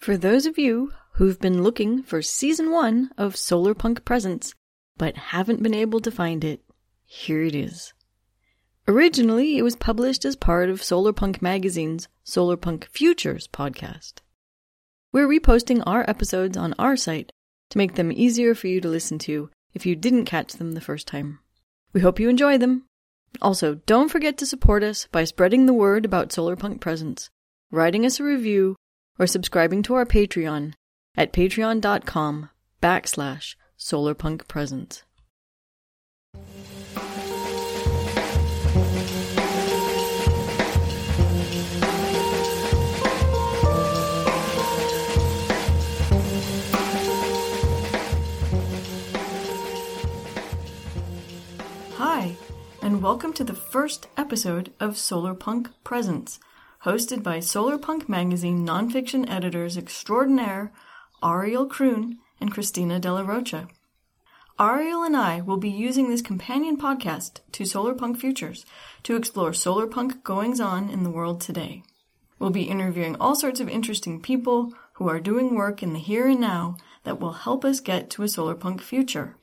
For those of you who've been looking for season one of Solarpunk Presents but haven't been able to find it, here it is. Originally, it was published as part of Solarpunk Magazine's Solarpunk Futures podcast. We're reposting our episodes on our site to make them easier for you to listen to if you didn't catch them the first time. We hope you enjoy them. Also, don't forget to support us by spreading the word about Solarpunk Presents, writing us a review, or subscribing to our Patreon at patreon.com backslash solarpunkpresents. Hi, and welcome to the first episode of Solarpunk Presents, hosted by Solarpunk Magazine nonfiction editors extraordinaire Ariel Kroon and Christina De La Rocha. Ariel and I will be using this companion podcast to Solarpunk Futures to explore solarpunk goings on in the world today. We'll be interviewing all sorts of interesting people who are doing work in the here and now that will help us get to a solarpunk future.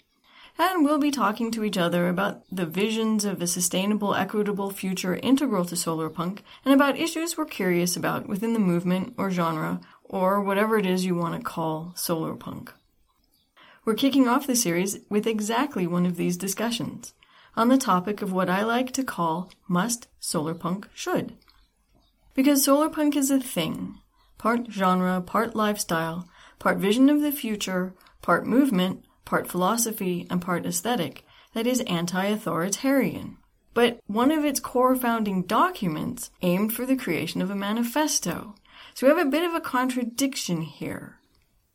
And we'll be talking to each other about the visions of a sustainable, equitable future integral to solarpunk and about issues we're curious about within the movement or genre or whatever it is you want to call solarpunk. We're kicking off the series with exactly one of these discussions on the topic of what I like to call must solarpunk should. Because solarpunk is a thing, part genre, part lifestyle, part vision of the future, part movement, part philosophy, and part aesthetic that is anti authoritarian. But one of its core founding documents aimed for the creation of a manifesto. So we have a bit of a contradiction here.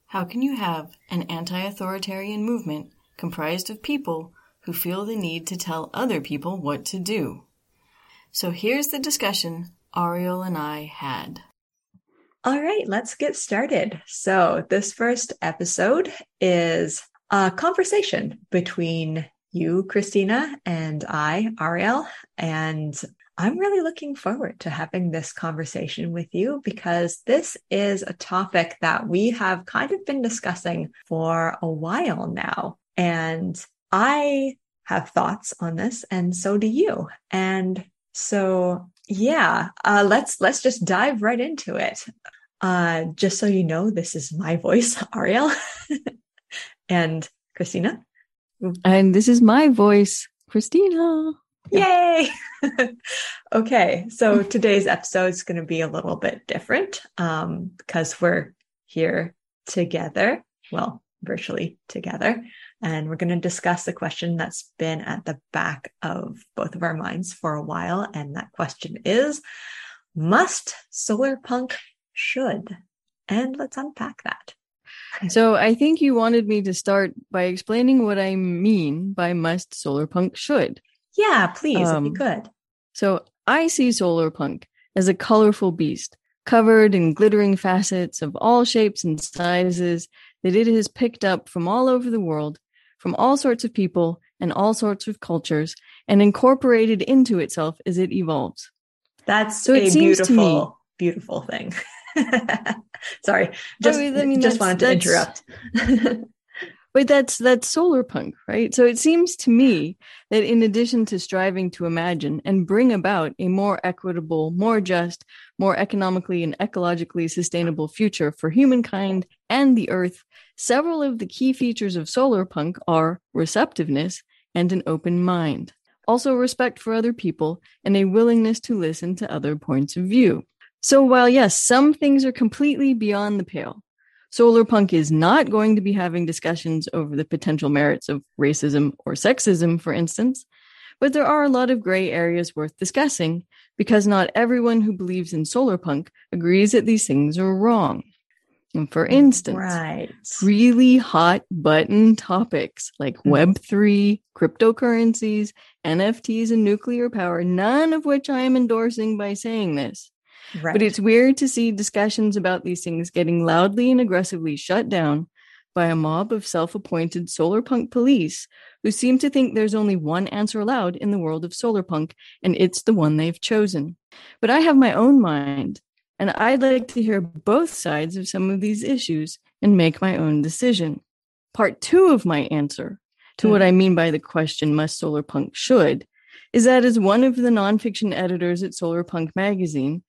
How can you have an anti authoritarian movement comprised of people who feel the need to tell other people what to do? So here's the discussion Ariel and I had. All right, let's get started. So, this first episode is a conversation between you, Christina, and I, Ariel. And I'm really looking forward to having this conversation with you because this is a topic that we have kind of been discussing for a while now. And I have thoughts on this, and so do you. And so, yeah, uh, let's let's just dive right into it. Uh, just so you know, this is my voice, Ariel. and Christina. And this is my voice, Christina. Yay! okay, so today's episode is going to be a little bit different um, because we're here together, well, virtually together, and we're going to discuss the question that's been at the back of both of our minds for a while. And that question is Must solar punk should? And let's unpack that. So I think you wanted me to start by explaining what I mean by must solar punk should. Yeah, please, um, if you could. So I see solar punk as a colorful beast, covered in glittering facets of all shapes and sizes that it has picked up from all over the world, from all sorts of people and all sorts of cultures, and incorporated into itself as it evolves. That's so it seems beautiful, to me, beautiful thing. Sorry, just oh, I mean, just wanted to interrupt. but that's that's solar punk, right? So it seems to me that in addition to striving to imagine and bring about a more equitable, more just, more economically and ecologically sustainable future for humankind and the earth, several of the key features of solar punk are receptiveness and an open mind. Also respect for other people and a willingness to listen to other points of view. So while yes, some things are completely beyond the pale, Solarpunk is not going to be having discussions over the potential merits of racism or sexism, for instance, but there are a lot of gray areas worth discussing because not everyone who believes in solarpunk agrees that these things are wrong. And for instance, right. really hot button topics like mm-hmm. Web3, cryptocurrencies, NFTs, and nuclear power, none of which I am endorsing by saying this, Right. But it's weird to see discussions about these things getting loudly and aggressively shut down by a mob of self appointed solar punk police who seem to think there's only one answer allowed in the world of solar punk, and it's the one they've chosen. But I have my own mind, and I'd like to hear both sides of some of these issues and make my own decision. Part two of my answer to mm. what I mean by the question, must solar punk should, is that as one of the nonfiction editors at Solar Punk magazine,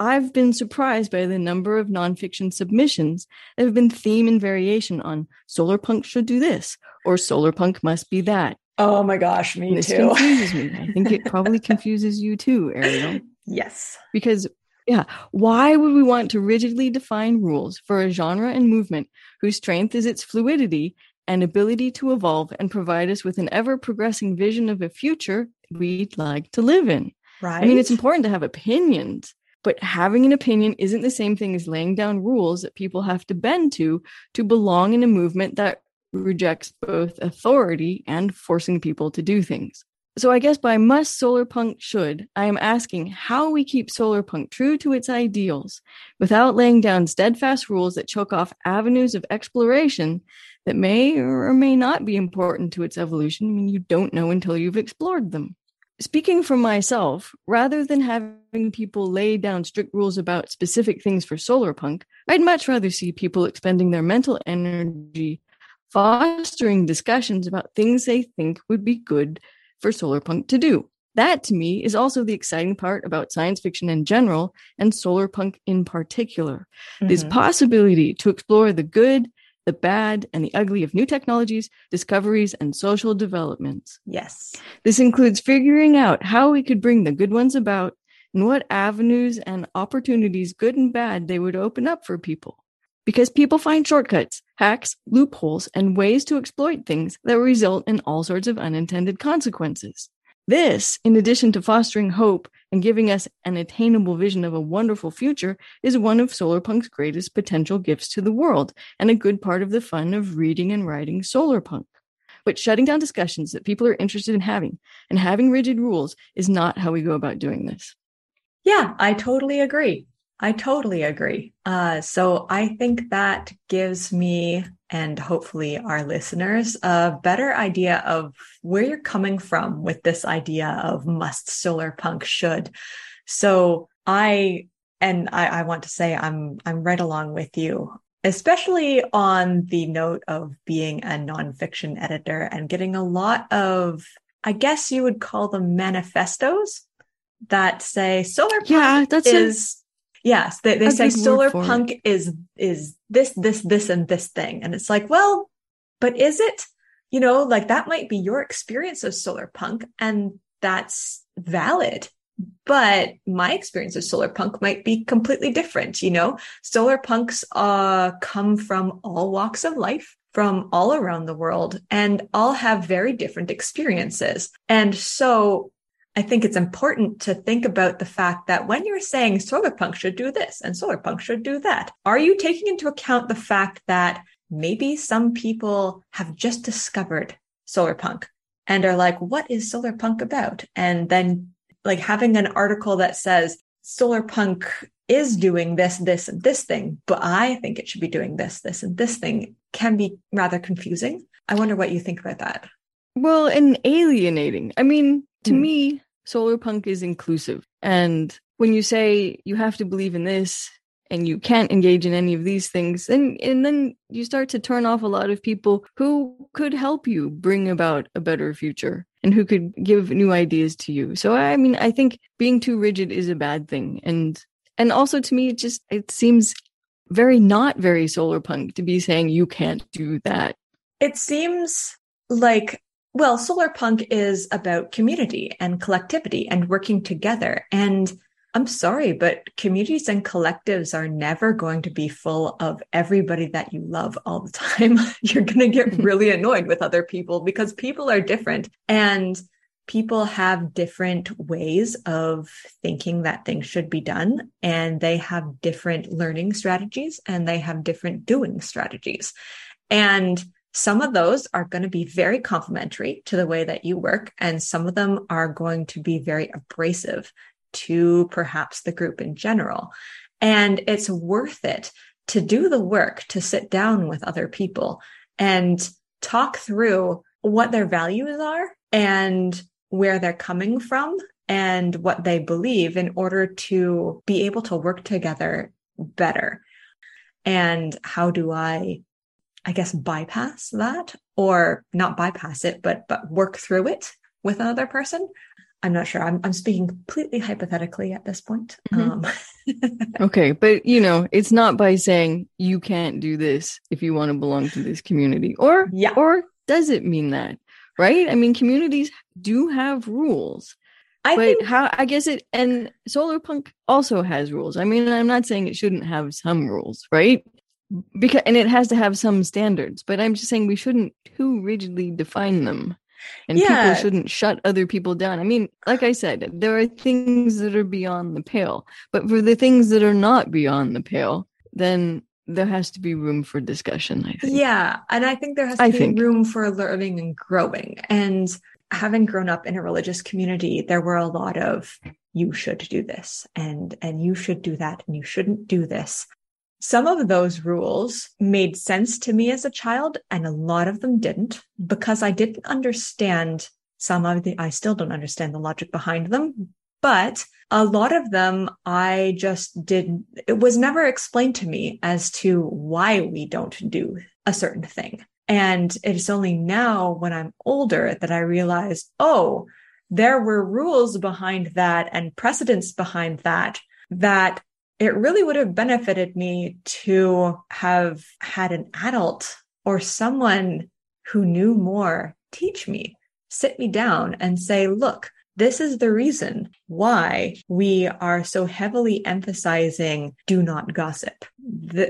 I've been surprised by the number of nonfiction submissions that have been theme and variation on solar punk should do this or solar punk must be that. Oh my gosh, me this too. confuses me. I think it probably confuses you too, Ariel. Yes. Because yeah, why would we want to rigidly define rules for a genre and movement whose strength is its fluidity and ability to evolve and provide us with an ever progressing vision of a future we'd like to live in? Right. I mean, it's important to have opinions, but having an opinion isn't the same thing as laying down rules that people have to bend to to belong in a movement that rejects both authority and forcing people to do things. So I guess by must solar punk should, I am asking how we keep solar punk true to its ideals without laying down steadfast rules that choke off avenues of exploration that may or may not be important to its evolution. I mean, you don't know until you've explored them speaking for myself, rather than having people lay down strict rules about specific things for solar punk, I'd much rather see people expending their mental energy fostering discussions about things they think would be good for solar punk to do. That to me is also the exciting part about science fiction in general and solar punk in particular. Mm-hmm. This possibility to explore the good, the bad, and the ugly of new technologies, discoveries, and social developments. Yes. This includes figuring out how we could bring the good ones about and what avenues and opportunities, good and bad, they would open up for people. Because people find shortcuts, hacks, loopholes, and ways to exploit things that result in all sorts of unintended consequences. This, in addition to fostering hope and giving us an attainable vision of a wonderful future, is one of Solarpunk's greatest potential gifts to the world and a good part of the fun of reading and writing Solarpunk. But shutting down discussions that people are interested in having and having rigid rules is not how we go about doing this. Yeah, I totally agree. I totally agree. Uh, so I think that gives me and hopefully our listeners a better idea of where you're coming from with this idea of must solar punk should. So I and I, I want to say I'm I'm right along with you, especially on the note of being a nonfiction editor and getting a lot of I guess you would call them manifestos that say solar punk yeah, that's is Yes, they, they say solar punk it. is is this this this and this thing, and it's like, well, but is it? You know, like that might be your experience of solar punk, and that's valid. But my experience of solar punk might be completely different. You know, solar punks uh, come from all walks of life, from all around the world, and all have very different experiences. And so I think it's important to think about the fact that when you're saying solar punk should do this and solar punk should do that, are you taking into account the fact that maybe some people have just discovered solar punk and are like, what is solar punk about? And then like having an article that says solar punk is doing this, this, and this thing, but I think it should be doing this, this, and this thing can be rather confusing. I wonder what you think about that. Well, and alienating. I mean, to mm. me, solar punk is inclusive. And when you say you have to believe in this and you can't engage in any of these things, then and then you start to turn off a lot of people who could help you bring about a better future and who could give new ideas to you. So I mean, I think being too rigid is a bad thing. And and also to me it just it seems very not very solar punk to be saying you can't do that. It seems like well, solar punk is about community and collectivity and working together. And I'm sorry, but communities and collectives are never going to be full of everybody that you love all the time. You're going to get really annoyed with other people because people are different and people have different ways of thinking that things should be done. And they have different learning strategies and they have different doing strategies. And some of those are going to be very complementary to the way that you work, and some of them are going to be very abrasive to perhaps the group in general. And it's worth it to do the work to sit down with other people and talk through what their values are and where they're coming from and what they believe in order to be able to work together better. And how do I, I guess, bypass that or not bypass it, but, but work through it with another person? I'm not sure. I'm, I'm speaking completely hypothetically at this point. Mm-hmm. Um, okay. But, you know, it's not by saying you can't do this if you want to belong to this community or, yeah. or does it mean that? Right. I mean, communities do have rules. I but think- how I guess it and solar punk also has rules. I mean, I'm not saying it shouldn't have some rules, right? Because and it has to have some standards, but I'm just saying we shouldn't too rigidly define them. And yeah. people shouldn't shut other people down. I mean, like I said, there are things that are beyond the pale, but for the things that are not beyond the pale, then there has to be room for discussion. I think. Yeah, and I think there has to I be think. room for learning and growing. And having grown up in a religious community, there were a lot of you should do this and and you should do that and you shouldn't do this. Some of those rules made sense to me as a child and a lot of them didn't because I didn't understand some of the I still don't understand the logic behind them, but a lot of them I just did it was never explained to me as to why we don't do a certain thing. And it's only now when I'm older that I realize, oh, there were rules behind that and precedents behind that, that it really would have benefited me to have had an adult or someone who knew more teach me, sit me down and say, look, this is the reason why we are so heavily emphasizing do not gossip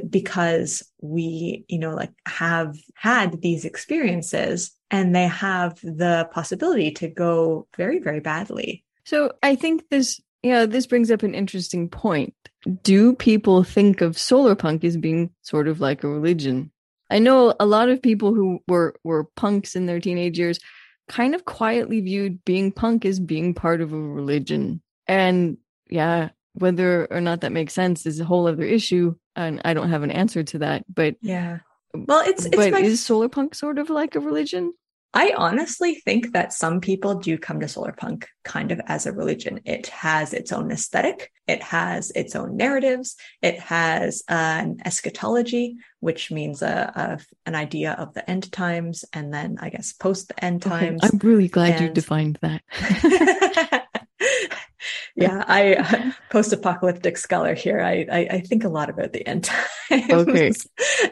because we, you know, like have had these experiences and they have the possibility to go very, very badly. So I think this, yeah, this brings up an interesting point. Do people think of solar punk as being sort of like a religion? I know a lot of people who were were punks in their teenage years kind of quietly viewed being punk as being part of a religion. And yeah, whether or not that makes sense is a whole other issue. And I don't have an answer to that. But yeah. Well, it's, it's but my... is solar punk sort of like a religion? I honestly think that some people do come to solar punk kind of as a religion. It has its own aesthetic. It has its own narratives. It has uh, an eschatology, which means a, a an idea of the end times, and then I guess post the end times. Okay. I'm really glad and... you defined that. yeah, I uh, post-apocalyptic scholar here. I, I, I think a lot about the end times. Okay,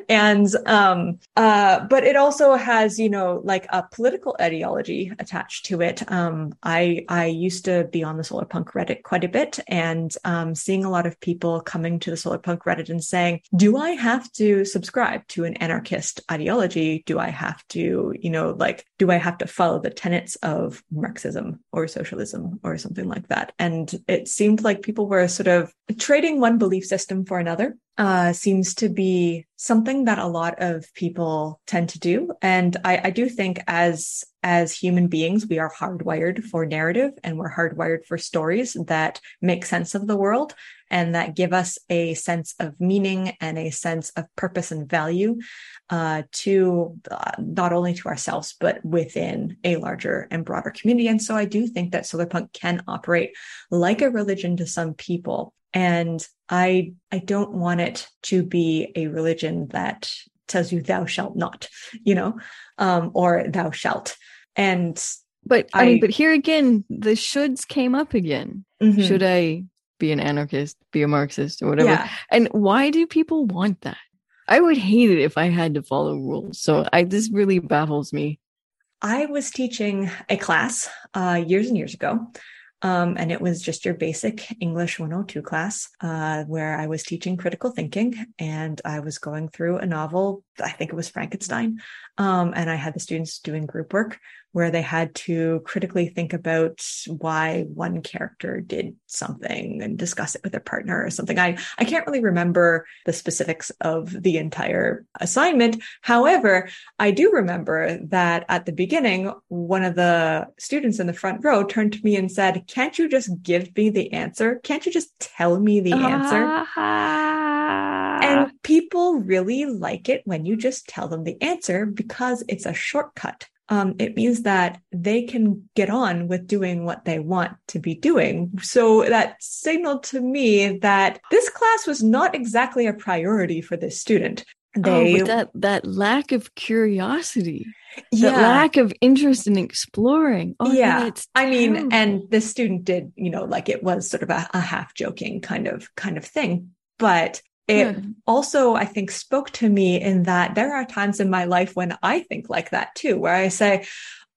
and um uh, but it also has you know like a political ideology attached to it. Um, I I used to be on the solar punk Reddit quite a bit, and um, seeing a lot of people coming to the solar punk Reddit and saying, "Do I have to subscribe to an anarchist ideology? Do I have to you know like do I have to follow the tenets of Marxism or socialism or something like that?" And it seemed like people were sort of trading one belief system for another. Uh, seems to be something that a lot of people tend to do. And I, I do think as as human beings, we are hardwired for narrative and we're hardwired for stories that make sense of the world and that give us a sense of meaning and a sense of purpose and value uh, to uh, not only to ourselves but within a larger and broader community. And so I do think that solarpunk can operate like a religion to some people. And I I don't want it to be a religion that tells you thou shalt not, you know, um, or thou shalt. And but I, I, mean, but here again, the shoulds came up again. Mm-hmm. Should I be an anarchist, be a Marxist, or whatever? Yeah. And why do people want that? I would hate it if I had to follow rules. So I this really baffles me. I was teaching a class uh, years and years ago. Um, and it was just your basic English 102 class, uh, where I was teaching critical thinking and I was going through a novel. I think it was Frankenstein. Um, and I had the students doing group work where they had to critically think about why one character did something and discuss it with their partner or something. I, I can't really remember the specifics of the entire assignment. However, I do remember that at the beginning, one of the students in the front row turned to me and said, Can't you just give me the answer? Can't you just tell me the answer? Uh-huh. And people really like it when you just tell them the answer because it's a shortcut um, it means that they can get on with doing what they want to be doing. So that signaled to me that this class was not exactly a priority for this student. They, oh, that that lack of curiosity, yeah. that lack of interest in exploring. Oh, yeah, I mean, and the student did, you know, like it was sort of a, a half joking kind of kind of thing, but it also, I think, spoke to me in that there are times in my life when I think like that too, where I say,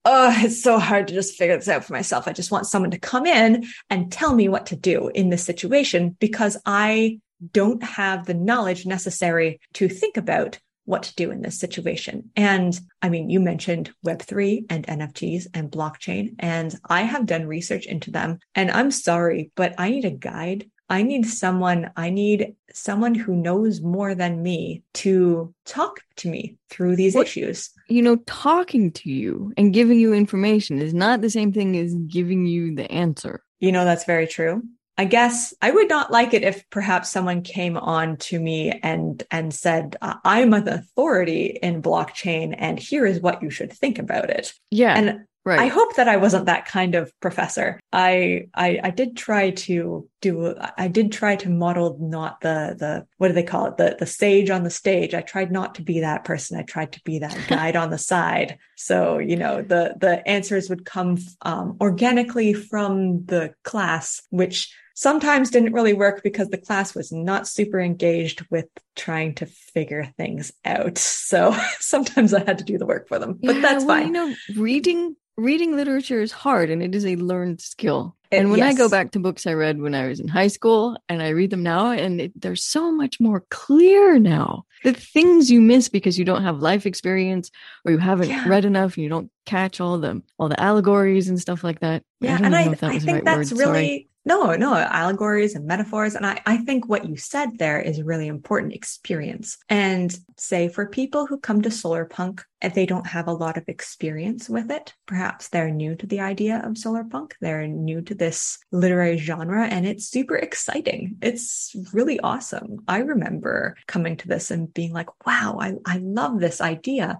Oh, it's so hard to just figure this out for myself. I just want someone to come in and tell me what to do in this situation because I don't have the knowledge necessary to think about what to do in this situation. And I mean, you mentioned Web3 and NFTs and blockchain, and I have done research into them. And I'm sorry, but I need a guide I need someone, I need someone who knows more than me to talk to me through these well, issues. You know, talking to you and giving you information is not the same thing as giving you the answer. You know, that's very true. I guess I would not like it if perhaps someone came on to me and and said, "I'm an authority in blockchain, and here is what you should think about it." Yeah, and Right. I hope that I wasn't that kind of professor. I, I, I did try to do, I did try to model not the, the, what do they call it? The, the sage on the stage. I tried not to be that person. I tried to be that guide on the side. So, you know, the, the answers would come, um, organically from the class, which sometimes didn't really work because the class was not super engaged with trying to figure things out. So sometimes I had to do the work for them, but yeah, that's well, fine. You know, reading reading literature is hard and it is a learned skill. And when yes. I go back to books I read when I was in high school and I read them now, and it, they're so much more clear now. The things you miss because you don't have life experience or you haven't yeah. read enough and you don't catch all the all the allegories and stuff like that. Yeah, I and I, I think right that's word. really Sorry. No, no, allegories and metaphors. And I, I think what you said there is really important experience. And say for people who come to solar punk, if they don't have a lot of experience with it, perhaps they're new to the idea of solar punk. They're new to this literary genre and it's super exciting. It's really awesome. I remember coming to this and being like, wow, I, I love this idea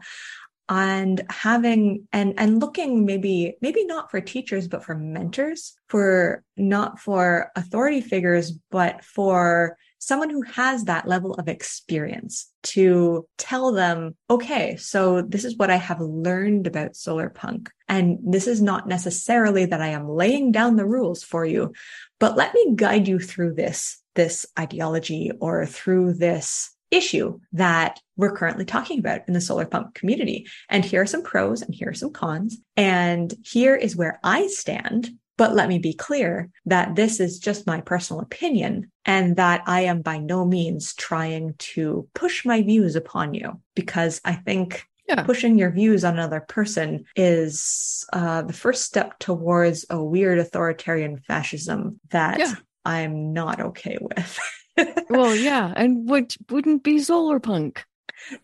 and having and and looking maybe maybe not for teachers but for mentors for not for authority figures but for someone who has that level of experience to tell them okay so this is what i have learned about solar punk and this is not necessarily that i am laying down the rules for you but let me guide you through this this ideology or through this issue that we're currently talking about in the solar punk community. And here are some pros and here are some cons. And here is where I stand. But let me be clear that this is just my personal opinion and that I am by no means trying to push my views upon you because I think yeah. pushing your views on another person is uh, the first step towards a weird authoritarian fascism that yeah. I'm not okay with. well, yeah, and what wouldn't be solar punk?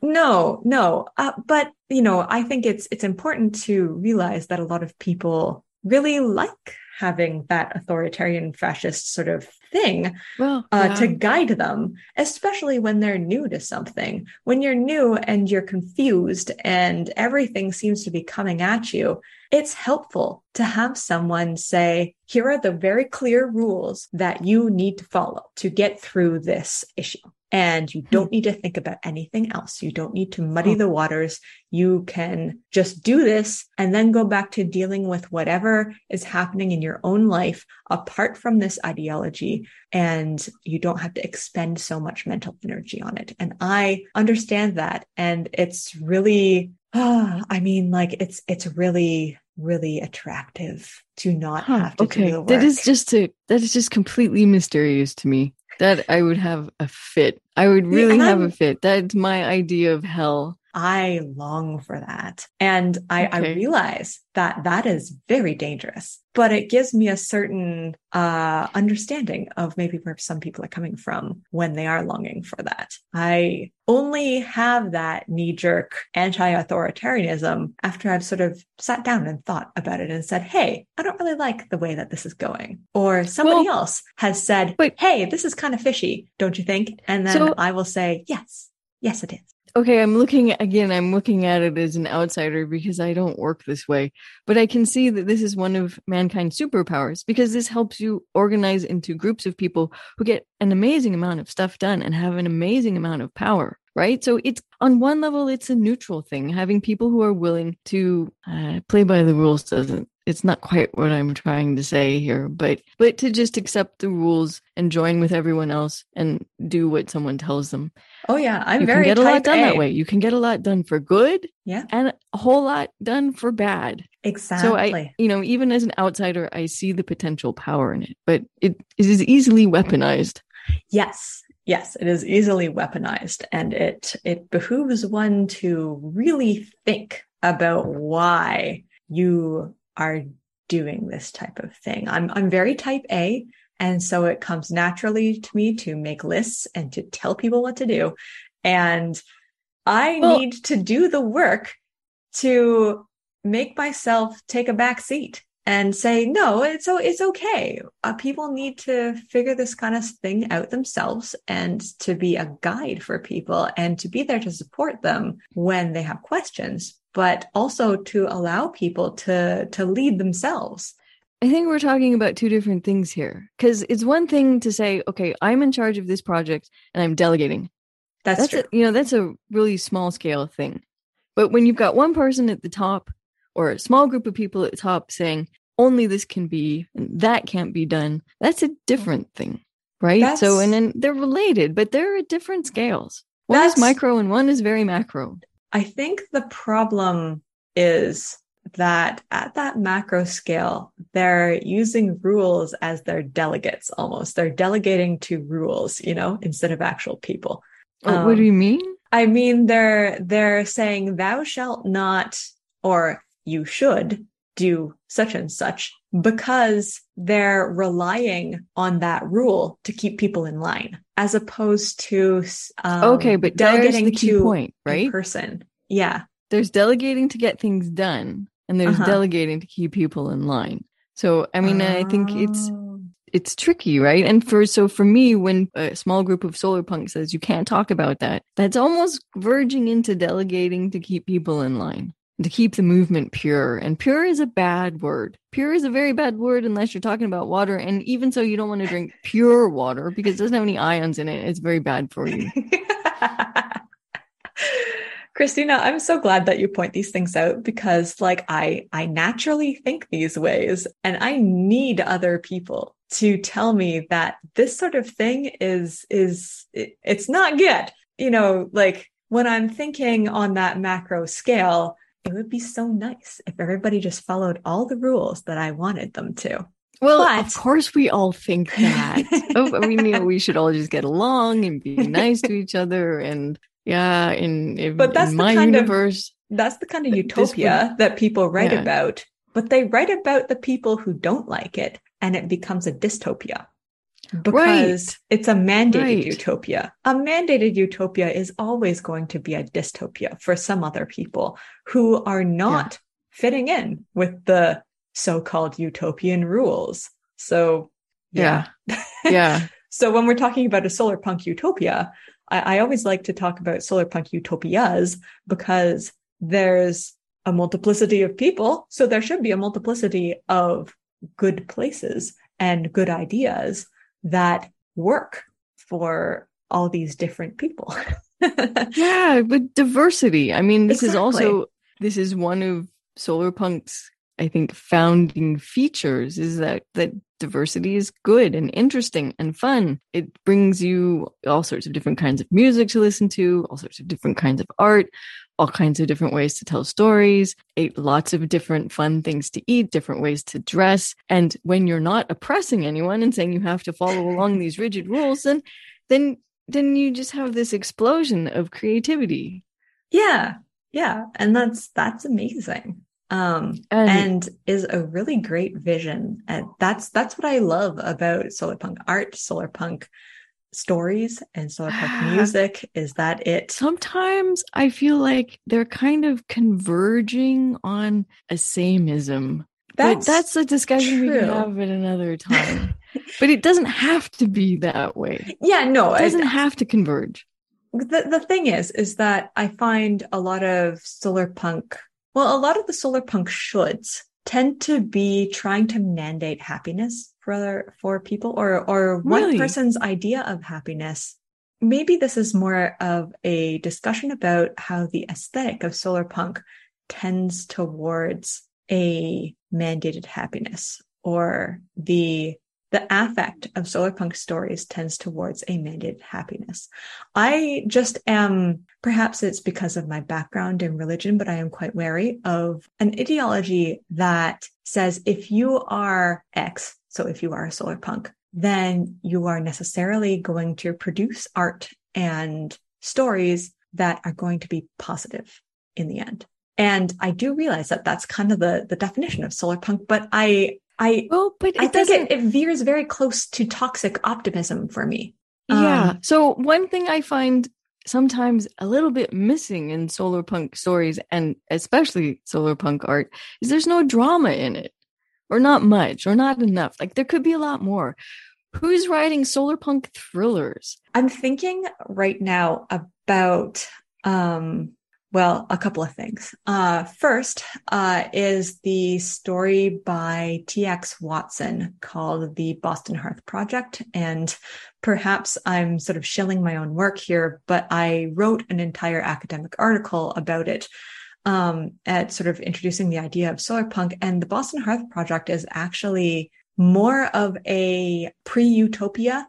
No, no. Uh, but you know, I think it's it's important to realize that a lot of people really like having that authoritarian fascist sort of thing well, uh, to guide them, especially when they're new to something. When you're new and you're confused and everything seems to be coming at you, it's helpful to have someone say, here are the very clear rules that you need to follow to get through this issue. And you don't need to think about anything else. You don't need to muddy the waters. You can just do this and then go back to dealing with whatever is happening in your own life apart from this ideology. And you don't have to expend so much mental energy on it. And I understand that. And it's really Oh, I mean, like it's it's really really attractive to not huh, have to okay. do the work. That is just a that is just completely mysterious to me. That I would have a fit. I would really have a fit. That's my idea of hell. I long for that. And I, okay. I realize that that is very dangerous, but it gives me a certain uh, understanding of maybe where some people are coming from when they are longing for that. I only have that knee jerk anti authoritarianism after I've sort of sat down and thought about it and said, Hey, I don't really like the way that this is going. Or somebody well, else has said, Hey, this is kind of fishy, don't you think? And then so, I will say, Yes, yes, it is. okay, I'm looking again, I'm looking at it as an outsider because I don't work this way. But I can see that this is one of mankind's superpowers because this helps you organize into groups of people who get an amazing amount of stuff done and have an amazing amount of power. Right. So it's on one level, it's a neutral thing. Having people who are willing to uh, play by the rules doesn't it's not quite what I'm trying to say here, but but to just accept the rules and join with everyone else and do what someone tells them. Oh yeah, I'm you very can get a lot done a. that way. You can get a lot done for good, yeah, and a whole lot done for bad. Exactly. So I, you know, even as an outsider, I see the potential power in it, but it, it is easily weaponized. Yes, yes, it is easily weaponized, and it it behooves one to really think about why you are doing this type of thing. I'm I'm very type A, and so it comes naturally to me to make lists and to tell people what to do. And I well, need to do the work to make myself take a back seat and say, no, it's, it's okay. Uh, people need to figure this kind of thing out themselves and to be a guide for people and to be there to support them when they have questions but also to allow people to to lead themselves. I think we're talking about two different things here because it's one thing to say, okay, I'm in charge of this project and I'm delegating. That's, that's true. A, you know, that's a really small scale thing. But when you've got one person at the top or a small group of people at the top saying only this can be and that can't be done, that's a different thing, right? That's, so, and then they're related, but they're at different scales. One is micro and one is very macro. I think the problem is that at that macro scale, they're using rules as their delegates almost. They're delegating to rules, you know, instead of actual people. Um, what do you mean? I mean they're they're saying thou shalt not or you should do such and such because they're relying on that rule to keep people in line as opposed to um, okay but delegating the key to point right person yeah there's delegating to get things done and there's uh-huh. delegating to keep people in line so i mean oh. i think it's oh. it's tricky right and for so for me when a small group of solar punk says you can't talk about that that's almost verging into delegating to keep people in line to keep the movement pure. And pure is a bad word. Pure is a very bad word unless you're talking about water. And even so, you don't want to drink pure water because it doesn't have any ions in it. It's very bad for you. Christina, I'm so glad that you point these things out because like I I naturally think these ways and I need other people to tell me that this sort of thing is is it, it's not good. You know, like when I'm thinking on that macro scale, it would be so nice if everybody just followed all the rules that I wanted them to. Well, but... of course, we all think that. oh, I mean, we should all just get along and be nice to each other. And yeah, in, in but that's in my kind universe, of, that's the kind of utopia would, that people write yeah. about. But they write about the people who don't like it, and it becomes a dystopia because right. it's a mandated right. utopia. A mandated utopia is always going to be a dystopia for some other people who are not yeah. fitting in with the so-called utopian rules. So yeah. Yeah. yeah. so when we're talking about a solar punk utopia, I, I always like to talk about solar punk utopias because there's a multiplicity of people. So there should be a multiplicity of good places and good ideas that work for all these different people. yeah, but diversity. I mean, this exactly. is also this is one of solar punk's I think founding features is that that diversity is good and interesting and fun. It brings you all sorts of different kinds of music to listen to, all sorts of different kinds of art, all kinds of different ways to tell stories, ate lots of different fun things to eat, different ways to dress. And when you're not oppressing anyone and saying you have to follow along these rigid rules, then then then you just have this explosion of creativity. Yeah. Yeah. And that's that's amazing. Um and, and is a really great vision. And that's that's what I love about solar punk art, solar punk stories and solar punk music. Is that it? Sometimes i feel like they're kind of converging on a samism that's, but that's a discussion true. we can have at another time. But it doesn't have to be that way. Yeah no it doesn't I, have to converge. The, the thing is, is that I find a lot of solar punk, well, a lot of the solar punk shoulds tend to be trying to mandate happiness for other, for people or, or Really? one person's idea of happiness. Maybe this is more of a discussion about how the aesthetic of solar punk tends towards a mandated happiness or the the affect of solar punk stories tends towards a mandated happiness. I just am, perhaps it's because of my background in religion, but I am quite wary of an ideology that says if you are X, so if you are a solar punk, then you are necessarily going to produce art and stories that are going to be positive in the end. And I do realize that that's kind of the, the definition of solar punk, but I, I, Well, but I think it, it veers very close to toxic optimism for me. yeah. Um, so one thing I find sometimes a little bit missing in solar punk stories and especially solar punk art is there's no drama in it or not much or not enough. Like there could be a lot more. Who's writing solar punk thrillers? I'm thinking right now about, um, well, a couple of things. Uh, first, uh, is the story by T.X. Watson called The Boston Hearth Project. And perhaps I'm sort of shilling my own work here, but I wrote an entire academic article about it. Um, at sort of introducing the idea of solar punk. And the Boston Hearth Project is actually more of a pre-utopia.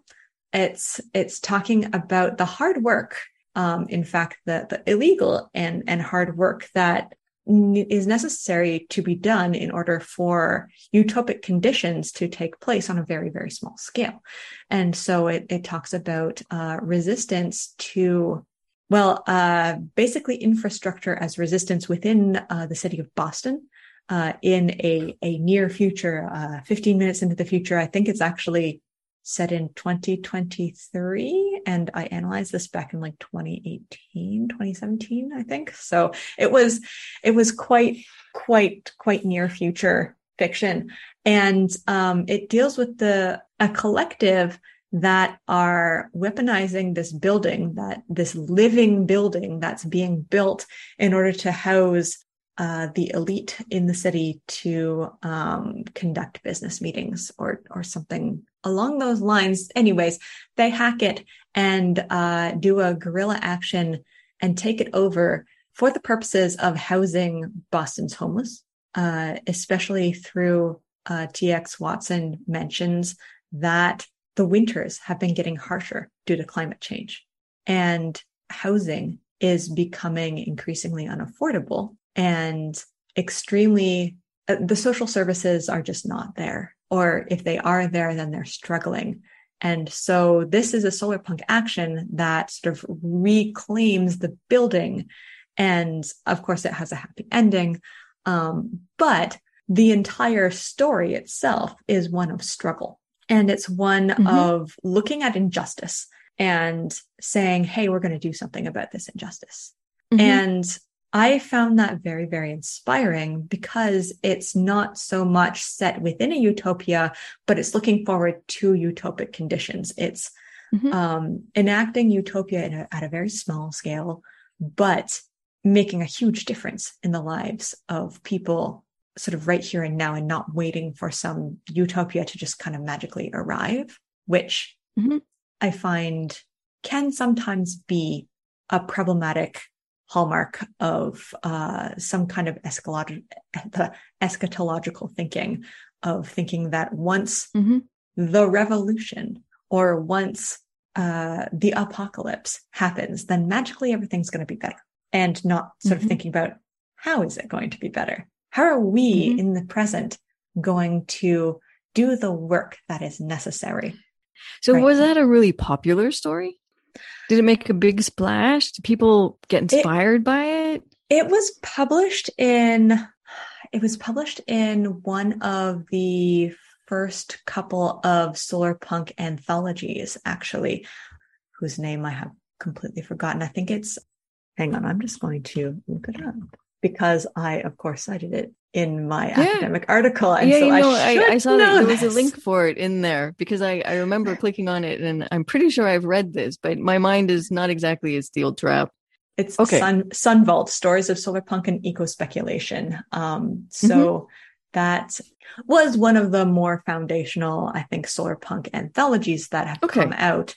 It's it's talking about the hard work um in fact the the illegal and and hard work that is necessary to be done in order for utopic conditions to take place on a very very small scale. And so it it talks about uh resistance to well uh basically infrastructure as resistance within uh, the city of boston uh, in a, a near future, uh, 15 minutes into the future. I think it's actually set in 2023. And I analyzed this back in like 2018, 2017, I think. So it was, it was quite, quite, quite near future fiction. And, um, it deals with the, a collective that are weaponizing this building, that this living building that's being built in order to house uh, the elite in the city to um, conduct business meetings or or something along those lines. Anyways, they hack it and uh, do a guerrilla action and take it over for the purposes of housing Boston's homeless, uh, especially through uh, TX Watson mentions that the winters have been getting harsher due to climate change. And housing is becoming increasingly unaffordable and extremely uh, the social services are just not there. Or if they are there then they're struggling. And so this is a solar punk action that sort of reclaims the building. And of course it has a happy ending. Um, but the entire story itself is one of struggle and it's one Mhm. of looking at injustice and saying hey we're going to do something about this injustice Mhm. and I found that very, very inspiring because it's not so much set within a utopia, but it's looking forward to utopic conditions. It's Mhm. um, enacting utopia in a, at a very small scale, but making a huge difference in the lives of people sort of right here and now and not waiting for some utopia to just kind of magically arrive, which Mhm. I find can sometimes be a problematic hallmark of uh, some kind of eschatolog- eschatological thinking of thinking that once Mhm. the revolution or once uh, the apocalypse happens, then magically everything's going to be better and not sort Mhm. of thinking about how is it going to be better? How are we Mhm. in the present going to do the work that is necessary? So Right. was that a really popular story? Did it make a big splash? Did people get inspired by it? It was published in it was published in one of the first couple of solar punk anthologies actually whose name I have completely forgotten. I think it's hang on, I'm just going to look it up because I of course cited it in my yeah. academic article. And yeah, so you know, I, I, I, saw that there was a link for it in there because I, I remember clicking on it and I'm pretty sure I've read this, but my mind is not exactly a steel trap. It's okay. Sun, Sun Vault, Stories of Solar Punk and Eco Speculation. Um, so mm-hmm. that was one of the more foundational, I think, solar punk anthologies that have okay. come out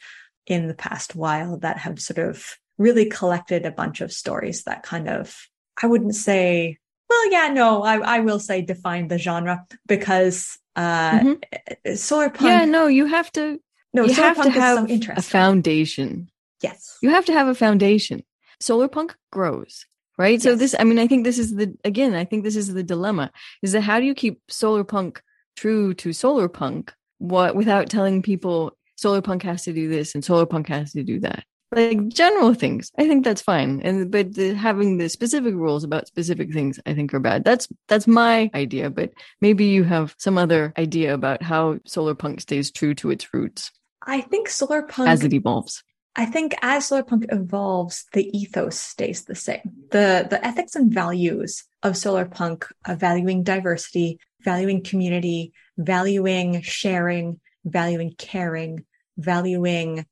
in the past while that have sort of really collected a bunch of stories that kind of, I wouldn't say well, yeah, no, I, I will say define the genre because uh, mm-hmm. solar punk. Yeah, no, you have to. No, you have to have a foundation. Yes, you have to have a foundation. Solar punk grows, right? Yes. So this, I mean, I think this is the again, I think this is the dilemma: is that how do you keep solar punk true to solar punk, what without telling people solar punk has to do this and solar punk has to do that? Like general things i think that's fine. And but the, having the specific rules about specific things i think are bad. That's that's my idea but maybe you have some other idea about how solar punk stays true to its roots. I think solar punk as it evolves. I think as solar punk evolves, the ethos stays the same. The the ethics and values of solar punk, of valuing diversity, valuing community, valuing sharing, valuing caring, valuing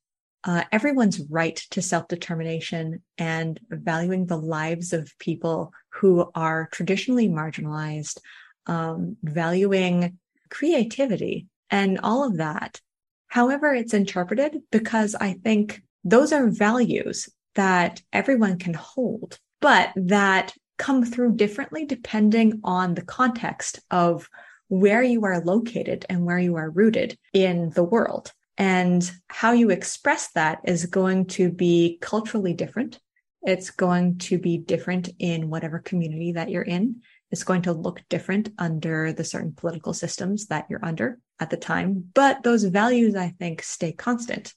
uh, everyone's right to self determination and valuing the lives of people who are traditionally marginalized, um, valuing creativity and all of that. However, it's interpreted because I think those are values that everyone can hold, but that come through differently depending on the context of where you are located and where you are rooted in the world. And how you express that is going to be culturally different. It's going to be different in whatever community that you're in. It's going to look different under the certain political systems that you're under at the time. But those values, I think, stay constant.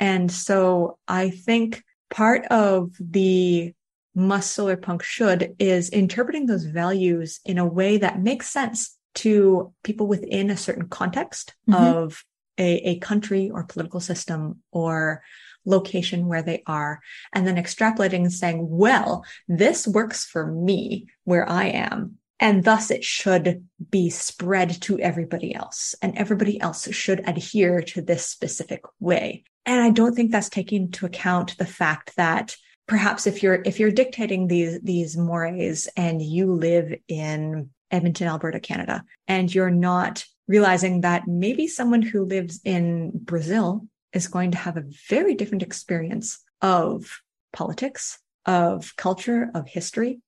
And so I think part of the must solar punk should is interpreting those values in a way that makes sense to people within a certain context mm-hmm. of a, a country or political system or location where they are, and then extrapolating and saying, well, this works for me where I am. And thus it should be spread to everybody else and everybody else should adhere to this specific way. And I don't think that's taking into account the fact that perhaps if you're, if you're dictating these, these mores and you live in Edmonton, Alberta, Canada, and you're not realizing that maybe someone who lives in Brazil is going to have a very different experience of politics, of culture, of history,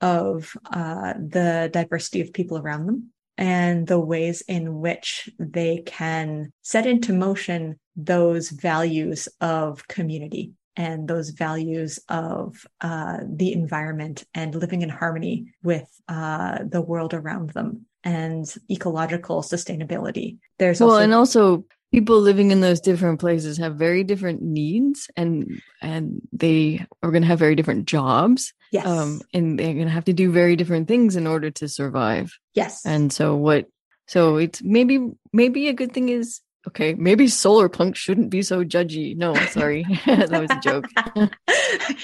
of uh, the diversity of people around them, and the ways in which they can set into motion those values of community and those values of uh, the environment and living in harmony with uh, the world around them and ecological sustainability. There's well, also- and also people living in those different places have very different needs and and they are going to have very different jobs. Yes. Um, and they're going to have to do very different things in order to survive. Yes. And so what so it's maybe maybe a good thing is okay, maybe solar punk shouldn't be so judgy. No, sorry. that was a joke.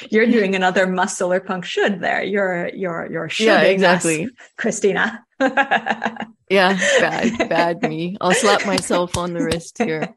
you're doing another must solar punk should there. You're you're you're yeah, exactly. Us, Christina. yeah, bad, bad me. I'll slap myself on the wrist here.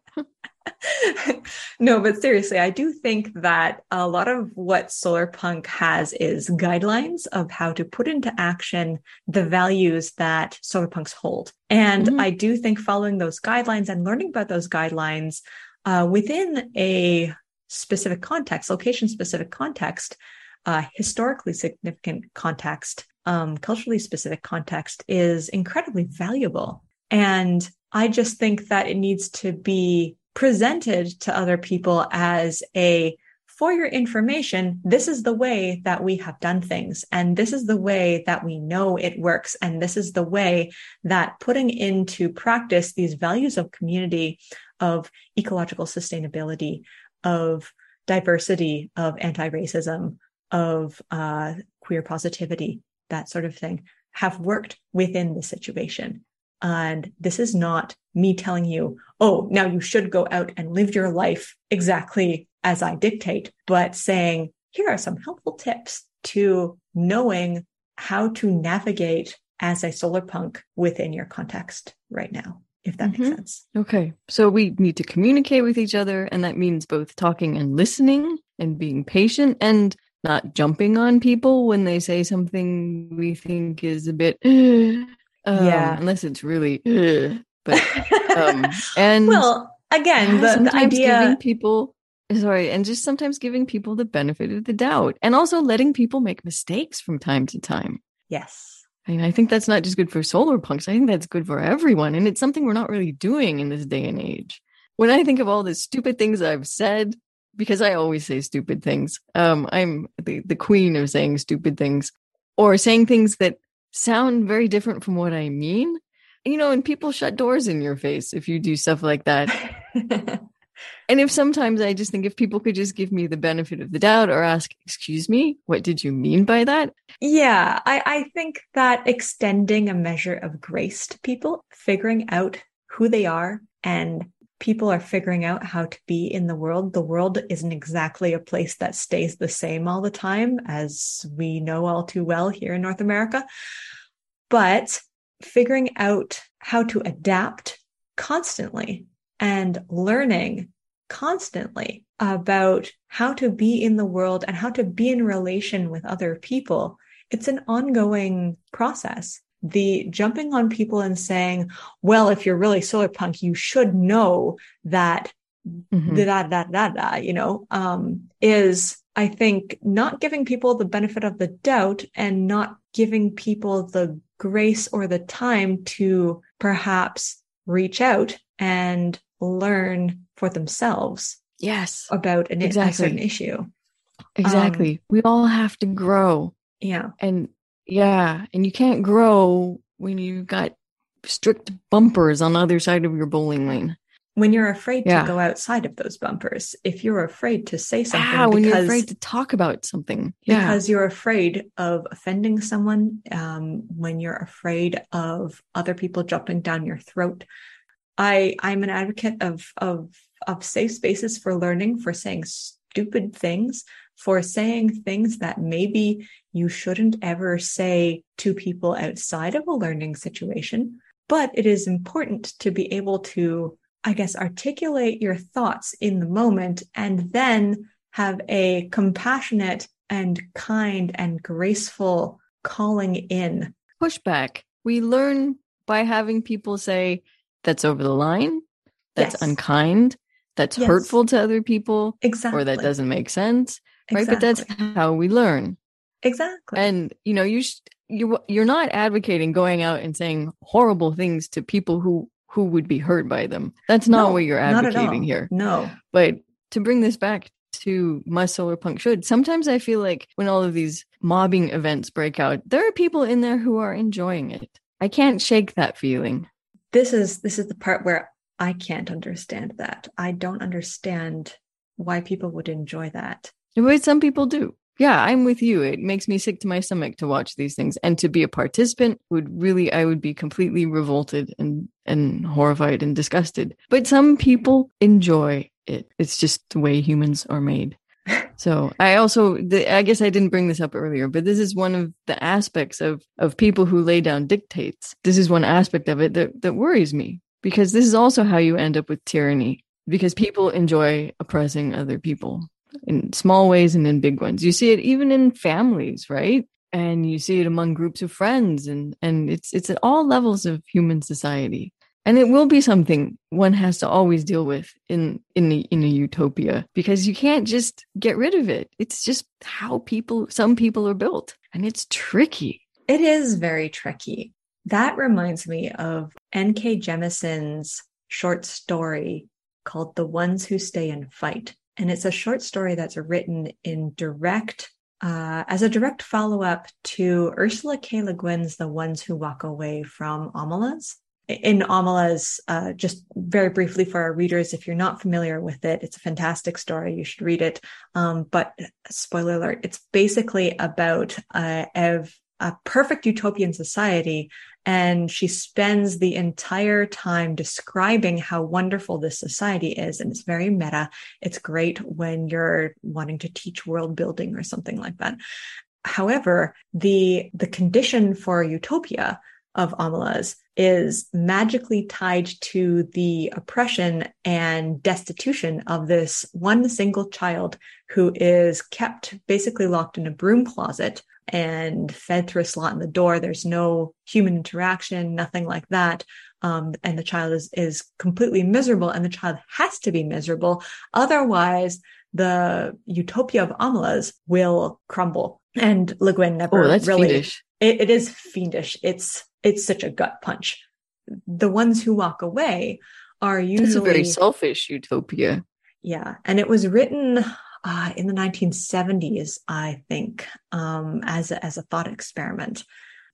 no, but seriously, I do think that a lot of what solar punk has is guidelines of how to put into action the values that solar punks hold. And mm-hmm. I do think following those guidelines and learning about those guidelines uh, within a specific context, location specific context, uh, historically significant context, um, culturally specific context is incredibly valuable. And I just think that it needs to be presented to other people as a for your information, this is the way that we have done things. And this is the way that we know it works. And this is the way that putting into practice these values of community, of ecological sustainability, of diversity, of anti-racism, of uh, queer positivity, that sort of thing, have worked within the situation. And this is not me telling you, oh, now you should go out and live your life exactly as I dictate, but saying, here are some helpful tips to knowing how to navigate as a solar punk within your context right now, if that Mhm. makes sense. Okay. So we need to communicate with each other, and that means both talking and listening and being patient and not jumping on people when they say something we think is a bit, um, Yeah. unless it's really, uh, but, um, and well, again, yeah, the, the sometimes idea. giving people, sorry, and just sometimes giving people the benefit of the doubt and also letting people make mistakes from time to time. yes. I mean, I think that's not just good for solar punks. I think that's good for everyone. And it's something we're not really doing in this day and age. When I think of all the stupid things I've said, because I always say stupid things, um, I'm the, the queen of saying stupid things or saying things that sound very different from what I mean. You know, and people shut doors in your face if you do stuff like that. And if sometimes I just think if people could just give me the benefit of the doubt or ask, excuse me, what did you mean by that? Yeah, I, I think that extending a measure of grace to people, figuring out who they are, and people are figuring out how to be in the world. The world isn't exactly a place that stays the same all the time, as we know all too well here in North America. But figuring out how to adapt constantly and learning constantly about how to be in the world and how to be in relation with other people. It's an ongoing process. The jumping on people and saying, well, if you're really solar punk, you should know that Mhm. da da da da you know, um, is I think not giving people the benefit of the doubt and not giving people the grace or the time to perhaps reach out and learn for themselves Yes, about an, a certain issue. exactly. we all have to grow. Yeah. And yeah, and you can't grow when you've got strict bumpers on the other side of your bowling lane. When you're afraid Yeah. to go outside of those bumpers, if you're afraid to say something Ah, when you're afraid to talk about something. Yeah. because you're afraid of offending someone, um, when you're afraid of other people jumping down your throat. I I'm an advocate of of of safe spaces for learning, for saying stupid things, for saying things that maybe you shouldn't ever say to people outside of a learning situation. But it is important to be able to, I guess, articulate your thoughts in the moment and then have a compassionate and kind and graceful calling in. Pushback. We learn by having people say, that's over the line, that's Yes. unkind, that's Yes. hurtful to other people, Exactly. or that doesn't make sense. Right. But that's how we learn. exactly. And you know, you sh- you you're not advocating going out and saying horrible things to people who who would be hurt by them. That's not No, what you're advocating here. No. But to bring this back to my solar punk should, sometimes I feel like when all of these mobbing events break out, there are people in there who are enjoying it. I can't shake that feeling. This is this is the part where I can't understand that. I don't understand why people would enjoy that. But some people do. Yeah, I'm with you. It makes me sick to my stomach to watch these things. And to be a participant would really I would be completely revolted and and horrified and disgusted. But some people enjoy it. It's just the way humans are made. So I also, the, I guess I didn't bring this up earlier, but this is one of the aspects of of people who lay down dictates. This is one aspect of it that that worries me because this is also how you end up with tyranny because people enjoy oppressing other people in small ways and in big ones. You see it even in families, right? And you see it among groups of friends and and it's it's at all levels of human society. And it will be something one has to always deal with in in the, in a utopia because you can't just get rid of it. It's just how people some people are built and it's tricky. It is very tricky. That reminds me of N.K. Jemisin's short story called The Ones Who Stay and Fight. And it's a short story that's written in direct, uh, as a direct follow up to Ursula K. Le Guin's The Ones Who Walk Away from Omelas. In Omelas, uh, just very briefly for our readers, if you're not familiar with it, it's a fantastic story. You should read it. Um, but spoiler alert, it's basically about uh, a, a perfect utopian society and she spends the entire time describing how wonderful this society is and it's very meta. It's great when you're wanting to teach world building or something like that. However, the the condition for utopia of Omelas is magically tied to the oppression and destitution of this one single child who is kept basically locked in a broom closet and fed through a slot in the door. There's no human interaction, nothing like that. Um, and the child is, is completely miserable and the child has to be miserable. Otherwise, the utopia of Omelas will crumble. And Le Guin never oh, that's really, fiendish. It, it is fiendish. It's, it's such a gut punch. The ones who walk away are usually That's a very selfish utopia. Yeah. And it was written uh, in the 1970s, I think, um, as a, as a thought experiment.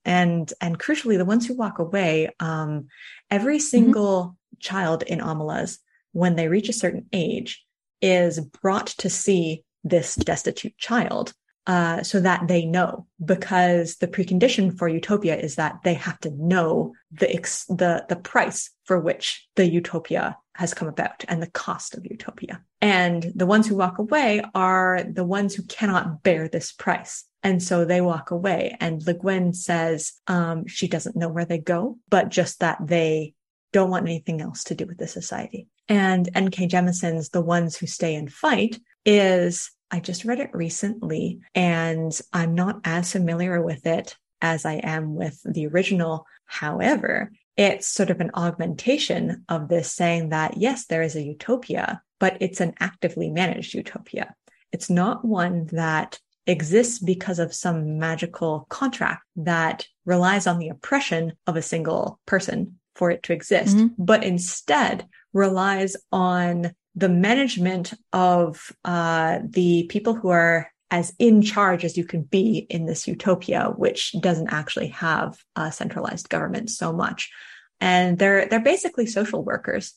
And and crucially, the ones who walk away, um, every mm-hmm. single mm-hmm. child in Omelas, when they reach a certain age, is brought to see this destitute child uh, so that they know because the precondition for utopia is that they have to know the ex- the the price for which the utopia has come about and the cost of utopia and the ones who walk away are the ones who cannot bear this price and so they walk away and Le Guin says um, she doesn't know where they go but just that they don't want anything else to do with the society and N.K. Jemisin's The Ones Who Stay and Fight is I just read it recently and I'm not as familiar with it as I am with the original. However, it's sort of an augmentation of this saying that yes, there is a utopia, but it's an actively managed utopia. It's not one that exists because of some magical contract that relies on the oppression of a single person for it to exist, mm-hmm. but instead relies on the management of uh, the people who are as in charge as you can be in this utopia, which doesn't actually have a centralized government so much. And they're they're basically social workers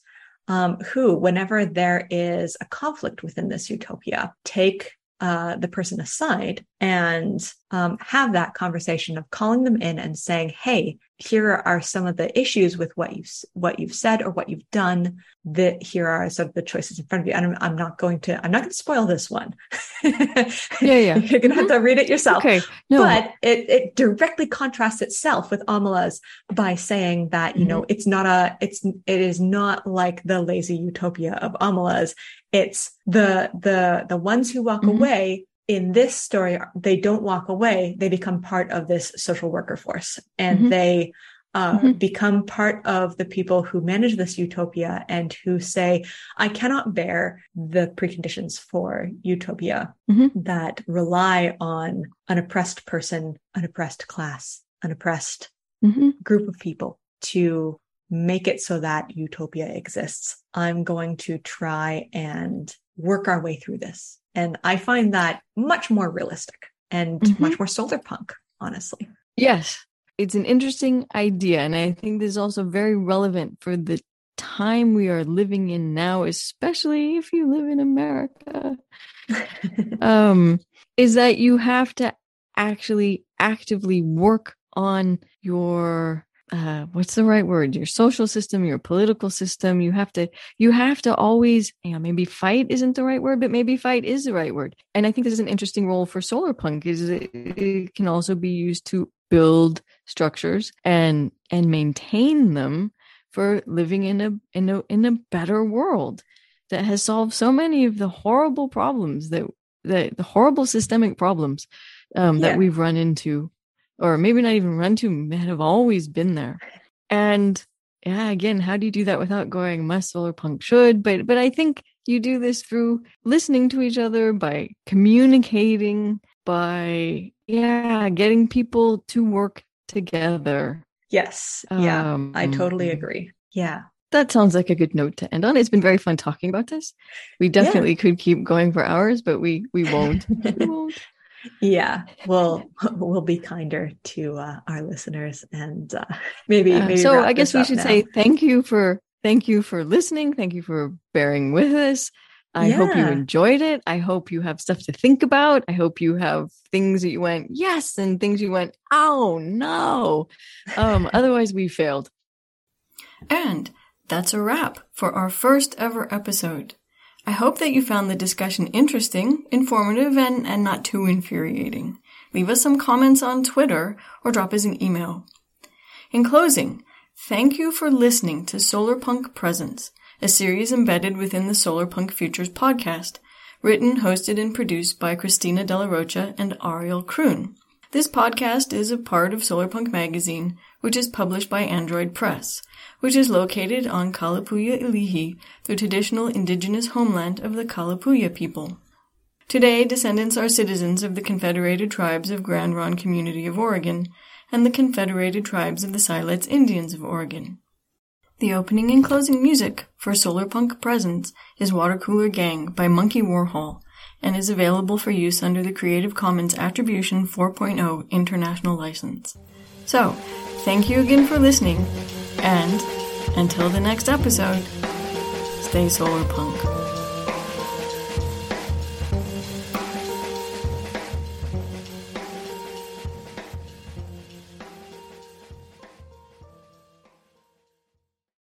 um, who, whenever there is a conflict within this utopia, take uh, the person aside and um, have that conversation of calling them in and saying, "Hey, here are some of the issues with what you've what you've said or what you've done. That here are some of the choices in front of you." And I'm, I'm not going to I'm not going to spoil this one. yeah, yeah. You're going to have to read it yourself. Okay, no. but it it directly contrasts itself with Omelas by saying that you mm-hmm. know it's not a it's it is not like the lazy utopia of Omelas. It's the the the ones who walk mm-hmm. away in this story, they don't walk away. They become part of this social worker force and mm-hmm. they uh, mm-hmm. become part of the people who manage this utopia and who say, I cannot bear the preconditions for utopia mm-hmm. that rely on an oppressed person, an oppressed class, an oppressed mm-hmm. group of people to make it so that utopia exists. I'm going to try and work our way through this. And I find that much more realistic and mm-hmm. much more solar punk, honestly. Yes. It's an interesting idea. And I think this is also very relevant for the time we are living in now, especially if you live in America. um, is that you have to actually actively work on your uh, what's the right word? Your social system your political system. You have to you have to always you know maybe fight isn't the right word but maybe fight is the right word. And i think this is an interesting role for solar punk is it, it can also be used to build structures and and maintain them for living in a in a in a better world that has solved so many of the horrible problems that that the horrible systemic problems um, yeah. that we've run into or maybe not even run to men have always been there. And yeah, again, how do you do that without going my solar punk should? But but I think you do this through listening to each other, by communicating, by yeah, getting people to work together. Yes. Yeah. Um, I totally agree. Yeah. That sounds like a good note to end on. It's been very fun talking about this. We definitely yeah. could keep going for hours, but we we won't. we won't yeah. We'll we'll be kinder to uh, our listeners and uh, maybe, uh, maybe so i guess we should now. say thank you for thank you for listening. Thank you for bearing with us. I yeah. hope you enjoyed it. I hope you have stuff to think about. I hope you have things that you went yes and things you went oh no. Um otherwise we failed. And that's a wrap for our first ever episode I hope that you found the discussion interesting, informative, and, and not too infuriating. leave us some comments on Twitter, or drop us an email. In closing, thank you for listening to Solarpunk Presents, a series embedded within the Solarpunk Futures podcast, written, hosted, and produced by Christina De La Rocha and Ariel Kroon. This podcast is a part of Solarpunk Magazine, which is published by Android Press, which is located on Kalapuya Ilihi, the traditional indigenous homeland of the Kalapuya people. Today, descendants are citizens of the Confederated Tribes of Grand Ronde Community of Oregon and the Confederated Tribes of the Siletz Indians of Oregon. The opening and closing music for Solarpunk Presents is Water Cooler Gang by Monkey Warhol and is available for use under the Creative Commons Attribution 4.0 International License. So, thank you again for listening, and until the next episode, stay solar punk.